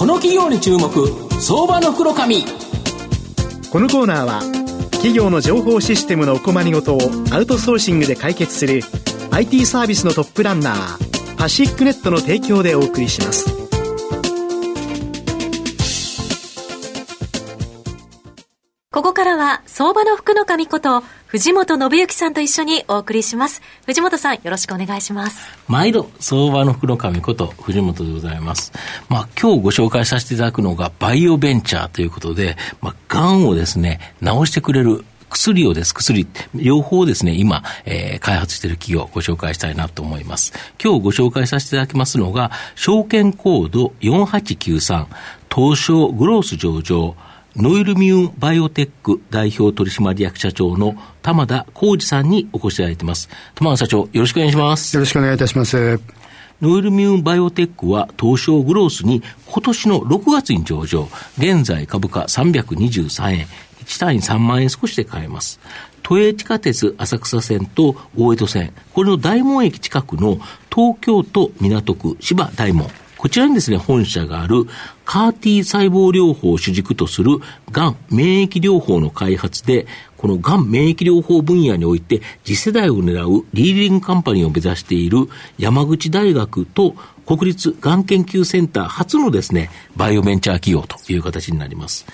この企業に注目相場の袋紙このコーナーは企業の情報システムのお困りごとをアウトソーシングで解決する IT サービスのトップランナーパシックネットの提供でお送りします。ここからは相場の福の神こと藤本信之さんと一緒にお送りします。藤本さんよろしくお願いします。毎度相場の福の神こと藤本でございます。まあ今日ご紹介させていただくのがバイオベンチャーということでまあ癌をですね治してくれる薬をです、薬、両方ですね、今、えー、開発している企業をご紹介したいなと思います。今日ご紹介させていただきますのが、証券コード4893、東証グロース上場、ノイルミューンバイオテック代表取締役社長の玉田浩二さんにお越しいただいています。玉田社長、よろしくお願いします。よろしくお願いいたします。ノイルミューンバイオテックは東証グロースに今年の6月に上場。現在株価323円。1単位3万円少しで買えます。都営地下鉄浅草線と大江戸線、これの大門駅近くの東京都港区芝大門。こちらにですね、本社があるカーティー細胞療法を主軸とするがん免疫療法の開発で、このがん免疫療法分野において次世代を狙うリーディングカンパニーを目指している山口大学と国立がん研究センター初のですね、バイオベンチャー企業という形になります。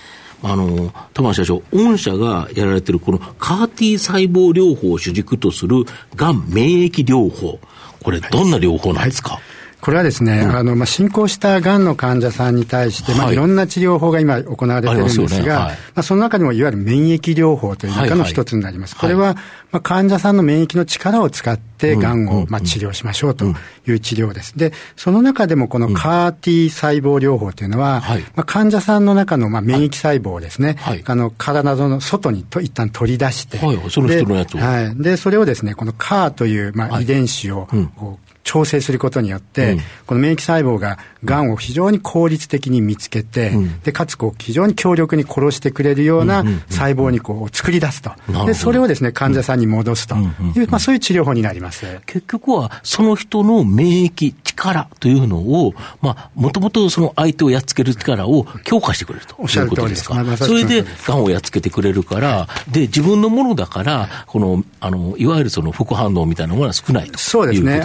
あの、玉社長、御社がやられてるこのカーティー細胞療法を主軸とするがん免疫療法。これどんな療法なんですか、はいこれはですね、うん、あの、まあ、進行したがんの患者さんに対して、まあ、い。ろんな治療法が今行われているんですが、まあ、ね。はい、まあ、その中でもいわゆる免疫療法という中の一つになります。はい。はい、これは、まあ、患者さんの免疫の力を使って、がんを、まあ、治療しましょうという治療です。で、その中でもこのカーティー細胞療法というのは、はい、まあ、患者さんの中の、まあ、免疫細胞をですね、はい、あの、体の外にと一旦取り出して、はい、その人のやつを。はい。で、それをですね、このカーという、まあ、遺伝子を、こう調整することによって、うん、この免疫細胞ががんを非常に効率的に見つけて、うん、でかつこう非常に強力に殺してくれるような細胞にこう作り出すと、でそれをですね患者さんに戻すという、まあ、そういう治療法になります。結局は、その人の免疫力というのを、もともとその相手をやっつける力を強化してくれるということですか。それでがんをやっつけてくれるから、で自分のものだから、このあのいわゆるその副反応みたいなものは少ないとそうですね。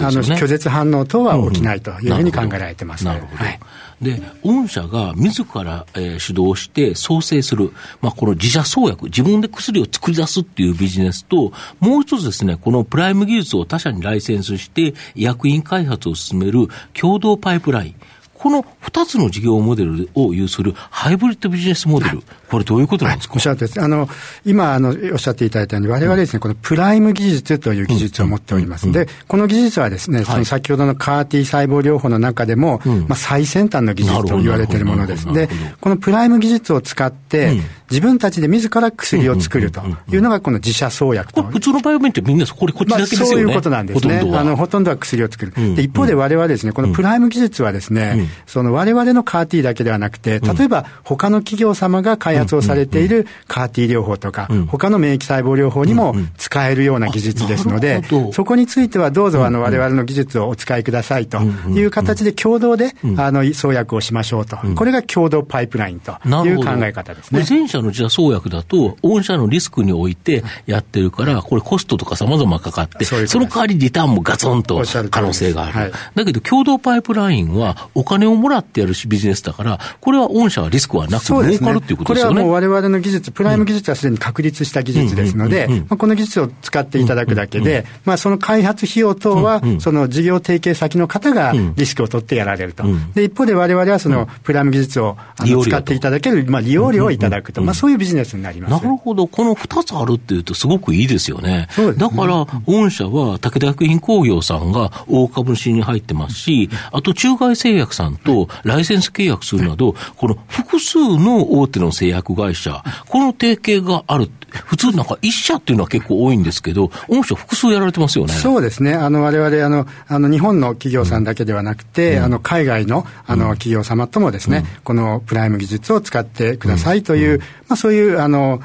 絶反応等は起きないというふうに考えられてます、なるほど。はい。で、御社が自ら、えー、主導して創生する、まあ、この自社創薬、自分で薬を作り出すっていうビジネスと、もう一つですね、このプライム技術を他社にライセンスして、医薬品開発を進める共同パイプライン。この2つの事業モデルを有するハイブリッドビジネスモデル、これどういうことなんですか、おっしゃってあの、今あの、おっしゃっていただいたように、われわれですね、このプライム技術という技術を持っております。で、この技術はですね、その先ほどのカーティー細胞療法の中でも、まあ、最先端の技術と言われているものです。で、このプライム技術を使って、自分たちで自ら薬を作るというのがこの自社創薬と。普通のバイオベンチャーみんなこれこっちだけですよね。そういうことなんですね。あの、ほとんどは薬を作る。で、一方で我々ですね、このプライム技術はですね、その我々のカーティーだけではなくて、例えば他の企業様が開発をされているカーティー療法とか、他の免疫細胞療法にも使えるような技術ですので、そこについてはどうぞあの我々の技術をお使いくださいという形で共同であの創薬をしましょうと。これが共同パイプラインという考え方ですね。前者のじゃ創薬だと、御社のリスクにおいてやってるから、これコストとか様々かかって、その代わりリターンもガツンと可能性がある。だけど共同パイプラインはお金をもらってやるビジネスだから、これは御社はリスクはなく、儲かるっていうことですよね。もう我々の技術、プライム技術はすでに確立した技術ですので、この技術を使っていただくだけで、まあ、その開発費用等は、その事業提携先の方がリスクを取ってやられると。で、一方で我々はそのプライム技術をあの使っていただける、まあ、利用料をいただくと。まあ、そういうビジネスになります。なるほど。この2つあるっていうとすごくいいですよね。ね。だから、御社は武田薬品工業さんが大株主に入ってますし、あと中外製薬さんとライセンス契約するなど、この複数の大手の製薬薬会社、この提携がある。普通なんか一社っていうのは結構多いんですけど、御社複数やられてますよね。そうですね。あの、我々、あの、あの、日本の企業さんだけではなくて、うん、あの、海外の、あの、企業様ともですね、うん、このプライム技術を使ってくださいという、うん、まあ、そういう、あの、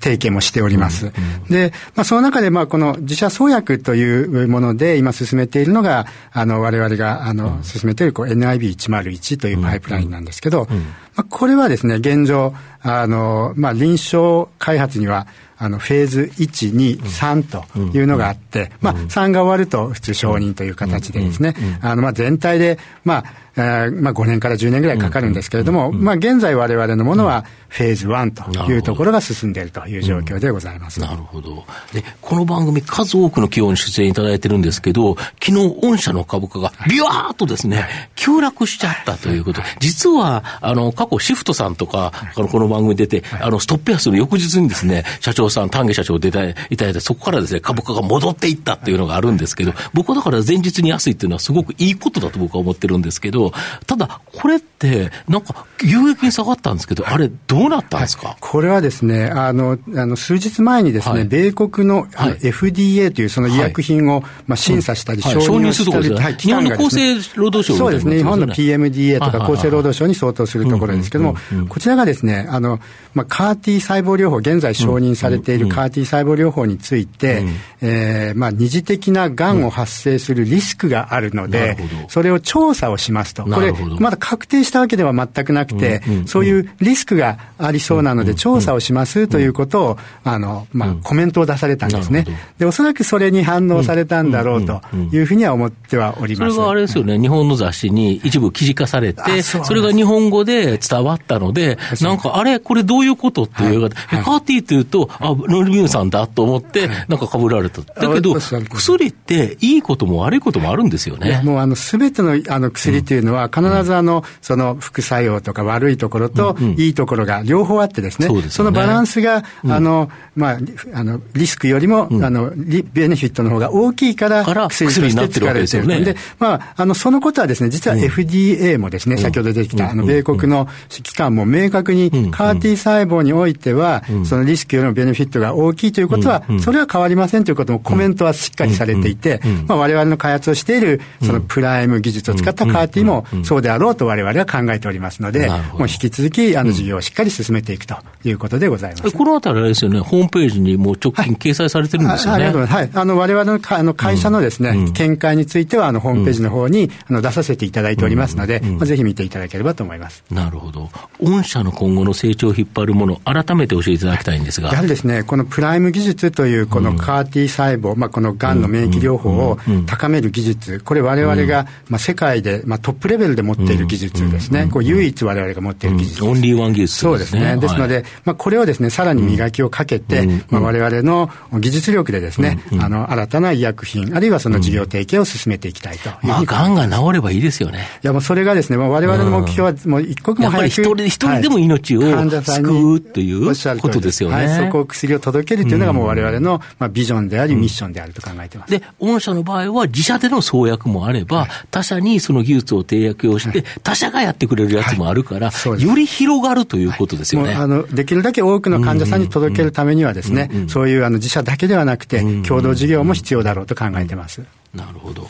提携もしております。で、まあ、その中で、まあ、この自社創薬というもので、今進めているのが、あの、我々が、あの、進めている、こう、NIB101 というパイプラインなんですけど、まあ、これはですね、現状、あの、まあ、臨床開発には、あの、フェーズ1、2、3というのがあって、まあ、3が終わると普通承認という形でですね、あの、まあ、全体で、まあ、えー、まあ5年から10年ぐらいかかるんですけれども、まあ現在我々のものはフェーズ1というところが進んでいるという状況でございます。なるほど。で、この番組数多くの企業に出演いただいてるんですけど、昨日御社の株価がビワーっとですね、急落しちゃったということで、実は、あの、過去シフトさんとか、あの、この番組出て、あの、ストップ安の翌日にですね、社長さん、丹下社長出ていただいて、そこからですね、株価が戻っていったっていうのがあるんですけど、僕はだから前日に安いっていうのはすごくいいことだと僕は思ってるんですけど、ただ、これって、なんか、有益に下がったんですけど、あれ、どうなったんですか、はい、これはですね、あの、あの数日前にですね、はい、米国のあの FDA というその医薬品を、まあ、審査したり、承認したり、はい、日本の厚生労働省そうですね、日本の PMDA とか厚生労働省に相当するところですけれども、こちらがですね、あの、まあ、カーティ細胞療法、現在承認されているカーティ細胞療法について、えー、まあ、二次的ながんを発生するリスクがあるので、それを調査をしますと。これ、まだ確定したわけでは全くなくて、そういうリスクがありそうなので、調査をしますということを、あの、まあ、コメントを出されたんですね。で、おそらくそれに反応されたんだろうというふうには思ってはおります。それはあれですよね、日本の雑誌に一部記事化されて、それが日本語で伝わったので、なんか、あれ、これどういうことっていう方、はい、カーティーっていうと、あ、ノルミューさんだと思って、なんかかぶられた。だけど、薬っていいことも悪いこともあるんですよね。もう、あの、すべてのあの薬っていうのは、必ずあの、その副作用とか悪いところと、いいところが両方あってですね、そのバランスが、あの、まあ、あの、リスクよりも、あの、ベネフィットの方が大きいから、薬として使われてる。で、まあ、あの、そのことはですね、実は FDA もですね、先ほど出てきた、あの、米国の機関も明確に、カーティ細胞においては、そのリスクよりもベネフィットが大きいということは、それは変わりませんということもコメントはしっかりされていて、まあ、我々の開発をしている、そのプライム技術を使ったカーティも、そうであろうと我々は考えておりますので、もう引き続き、あの、事業をしっかり進めていくということでございます。このあたりあれですよね、ホームページにもう直近掲載されてるんですよね。はい、はい、あの、我々のあの会社のですね、見解については、あの、ホームページの方に、あの、出させていただいておりますので、まあ、ぜひ見ていただければと思います。なるほど。御社の今後の成長を引っ張るもの、改めて教えていただきたいんですが。やはりですね、このプライム技術という、このカーティ細胞、まあ、このがんの免疫療法を高める技術、これ我々が、まあ、世界で、まあ、トップレベルで持っている技術ですね。こう唯一我々が持っている技術オンリーワン技術、そうですね。ですので、まあ、これをですね、さらに磨きをかけて、まあ、我々の技術力でですね、あの、新たな医薬品、あるいはその事業提携を進めていきたいとまあ、がんが治ればいいですよね。いや、もうそれがですね、我々の目標は、もう一刻も早く。一人一人でも命を救うということですよね。はい、そこを薬を届けるというのがもう我々の、まあ、ビジョンであり、ミッションであると考えてます。で、御社の場合は自社での創薬もあれば、他社にその技術を締約をして、他社がやってくれるやつもあるから、より広がるということですよね。あの、できるだけ多くの患者さんに届けるためにはですね、そういうあの自社だけではなくて、共同事業も必要だろうと考えてます。なるほど。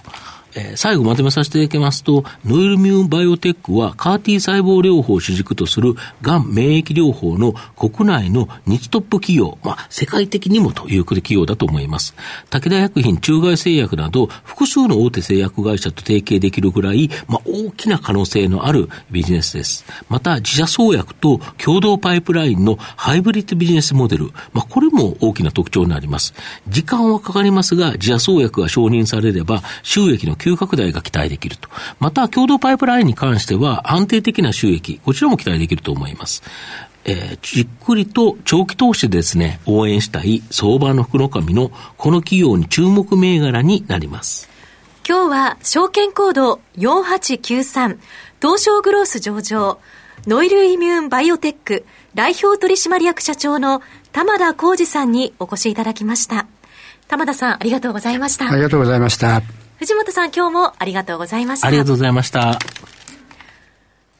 え、最後まとめさせていただきますと、ノイルミューンバイオテックはカーティ細胞療法を主軸とするがん免疫療法の国内の日トップ企業、まあ、世界的にもという企業だと思います。武田薬品、中外製薬など、複数の大手製薬会社と提携できるぐらい、まあ、大きな可能性のあるビジネスです。また、自社創薬と共同パイプラインのハイブリッドビジネスモデル、まあ、これも大きな特徴になります。時間はかかりますが、自社創薬が承認されれば、収益の急拡大が期待できると。また、共同パイプラインに関しては安定的な収益、こちらも期待できると思います。えー、じっくりと長期投資でですね、応援したい相場の福の神のこの企業に注目銘柄になります。今日は証券コード4893東証グロース上場ノイルイミューンバイオテック代表取締役社長の玉田浩二さんにお越しいただきました。玉田さん、ありがとうございました。ありがとうございました。藤本さん、今日もありがとうございました。ありがとうございました。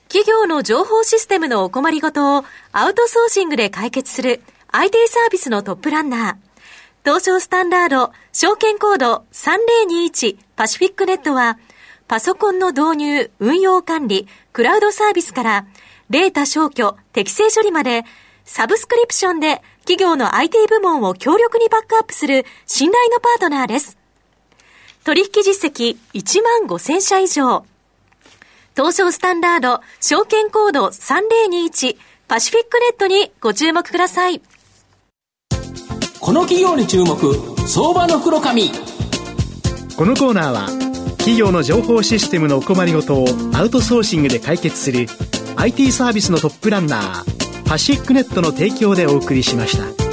企企業の情報システムのお困りごとをアウトソーシングで解決する IT サービスのトップランナー。東証スタンダード証券コード3021パシフィックネットはパソコンの導入、運用管理、クラウドサービスからデータ消去、適正処理までサブスクリプションで企業の IT 部門を強力にバックアップする信頼のパートナーです。取引実績1万5000社以上。東証スタンダード証券コード3021パシフィックネットにご注目ください。この企業に注目、相場の袋紙。このコーナーは企業の情報システムのお困りごとをアウトソーシングで解決する IT サービスのトップランナーパシックネットの提供でお送りしました。